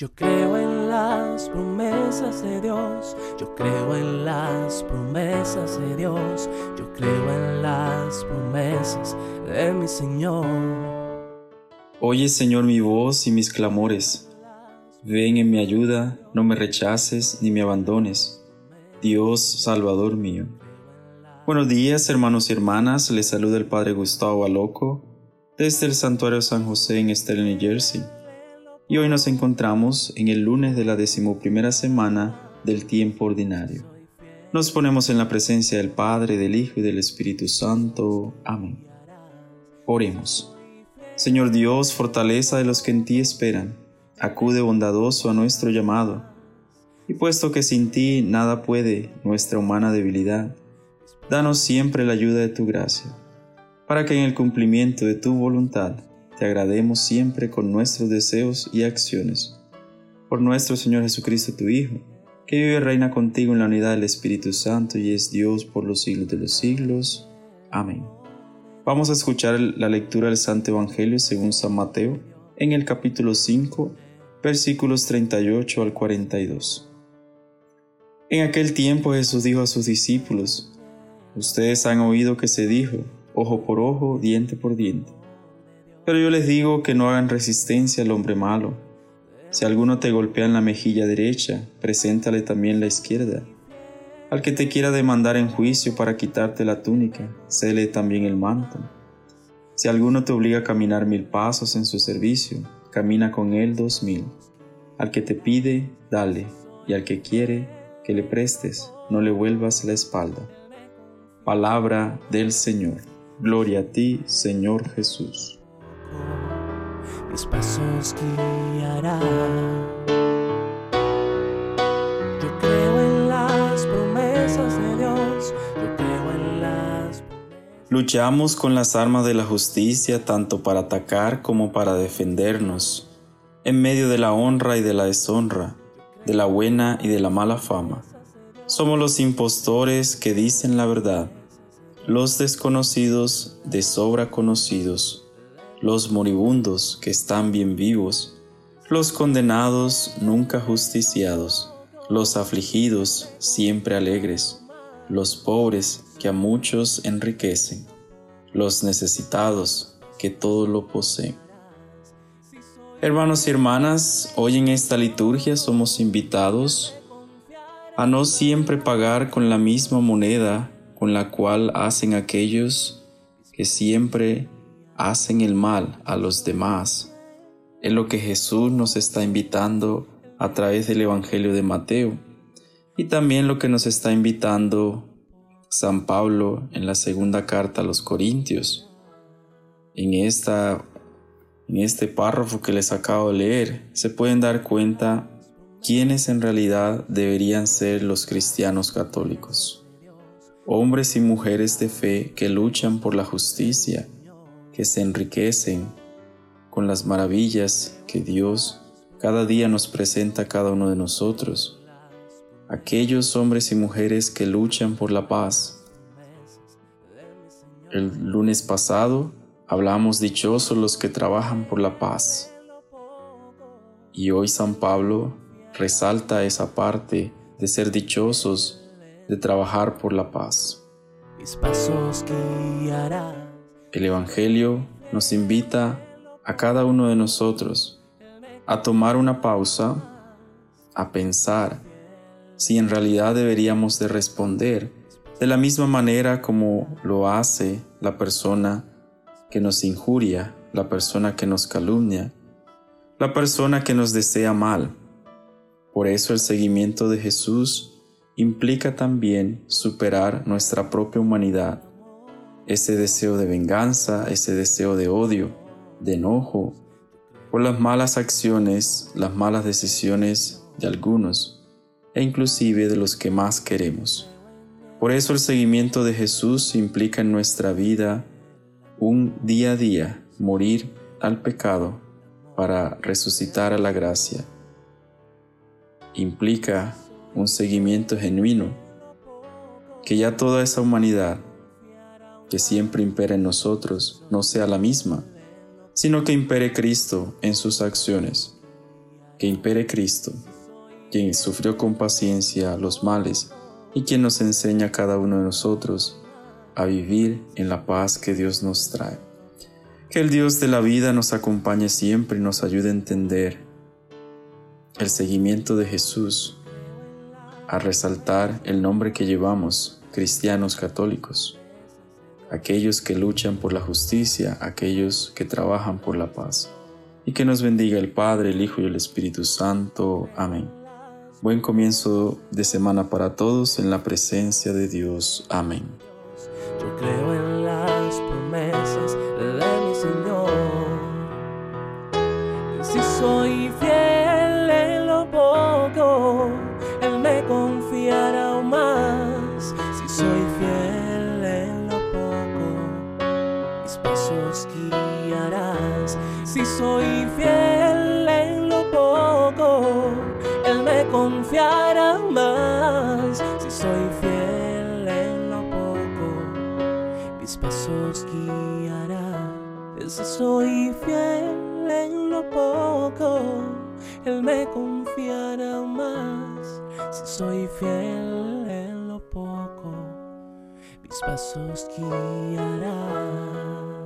Yo creo en las promesas de Dios, yo creo en las promesas de Dios, yo creo en las promesas de mi Señor. Oye Señor mi voz y mis clamores, ven en mi ayuda, no me rechaces ni me abandones, Dios Salvador mío. Buenos días hermanos y hermanas, les saluda el Padre Gustavo Aloco desde el Santuario San José en Estela, New Jersey y hoy nos encontramos en el lunes de la decimoprimera semana del tiempo ordinario. Nos ponemos en la presencia del Padre, del Hijo y del Espíritu Santo. Amén. Oremos. Señor Dios, fortaleza de los que en ti esperan, acude bondadoso a nuestro llamado. Y puesto que sin ti nada puede nuestra humana debilidad, danos siempre la ayuda de tu gracia, para que en el cumplimiento de tu voluntad te agrademos siempre con nuestros deseos y acciones. Por nuestro Señor Jesucristo, tu Hijo, que vive y reina contigo en la unidad del Espíritu Santo y es Dios por los siglos de los siglos. Amén. Vamos a escuchar la lectura del Santo Evangelio según San Mateo en el capítulo 5, versículos 38 al 42. En aquel tiempo Jesús dijo a sus discípulos, Ustedes han oído que se dijo, ojo por ojo, diente por diente. Pero yo les digo que no hagan resistencia al hombre malo. Si alguno te golpea en la mejilla derecha, preséntale también la izquierda. Al que te quiera demandar en juicio para quitarte la túnica, cele también el manto. Si alguno te obliga a caminar mil pasos en su servicio, camina con él dos mil. Al que te pide, dale, y al que quiere, que le prestes, no le vuelvas la espalda. Palabra del Señor. Gloria a ti, Señor Jesús guiará. Yo creo en las promesas de Dios, yo creo en las Luchamos con las armas de la justicia tanto para atacar como para defendernos, en medio de la honra y de la deshonra, de la buena y de la mala fama. Somos los impostores que dicen la verdad, los desconocidos de sobra conocidos los moribundos que están bien vivos, los condenados nunca justiciados, los afligidos siempre alegres, los pobres que a muchos enriquecen, los necesitados que todo lo poseen. Hermanos y hermanas, hoy en esta liturgia somos invitados a no siempre pagar con la misma moneda con la cual hacen aquellos que siempre hacen el mal a los demás. Es lo que Jesús nos está invitando a través del Evangelio de Mateo y también lo que nos está invitando San Pablo en la segunda carta a los Corintios. En, esta, en este párrafo que les acabo de leer se pueden dar cuenta quiénes en realidad deberían ser los cristianos católicos. Hombres y mujeres de fe que luchan por la justicia, que se enriquecen con las maravillas que Dios cada día nos presenta a cada uno de nosotros. Aquellos hombres y mujeres que luchan por la paz. El lunes pasado hablamos dichosos los que trabajan por la paz. Y hoy San Pablo resalta esa parte de ser dichosos, de trabajar por la paz. Mis pasos el Evangelio nos invita a cada uno de nosotros a tomar una pausa, a pensar si en realidad deberíamos de responder de la misma manera como lo hace la persona que nos injuria, la persona que nos calumnia, la persona que nos desea mal. Por eso el seguimiento de Jesús implica también superar nuestra propia humanidad ese deseo de venganza, ese deseo de odio, de enojo, por las malas acciones, las malas decisiones de algunos, e inclusive de los que más queremos. Por eso el seguimiento de Jesús implica en nuestra vida un día a día morir al pecado para resucitar a la gracia. Implica un seguimiento genuino, que ya toda esa humanidad que siempre impere en nosotros no sea la misma, sino que impere Cristo en sus acciones, que impere Cristo, quien sufrió con paciencia los males y quien nos enseña a cada uno de nosotros a vivir en la paz que Dios nos trae. Que el Dios de la vida nos acompañe siempre y nos ayude a entender el seguimiento de Jesús, a resaltar el nombre que llevamos, cristianos católicos, aquellos que luchan por la justicia, aquellos que trabajan por la paz. Y que nos bendiga el Padre, el Hijo y el Espíritu Santo. Amén. Buen comienzo de semana para todos en la presencia de Dios. Amén. Si soy fiel en lo poco, Él me confiará más. Si soy fiel en lo poco, mis pasos guiará. Si soy fiel en lo poco, Él me confiará más. Si soy fiel en lo poco, mis pasos guiará.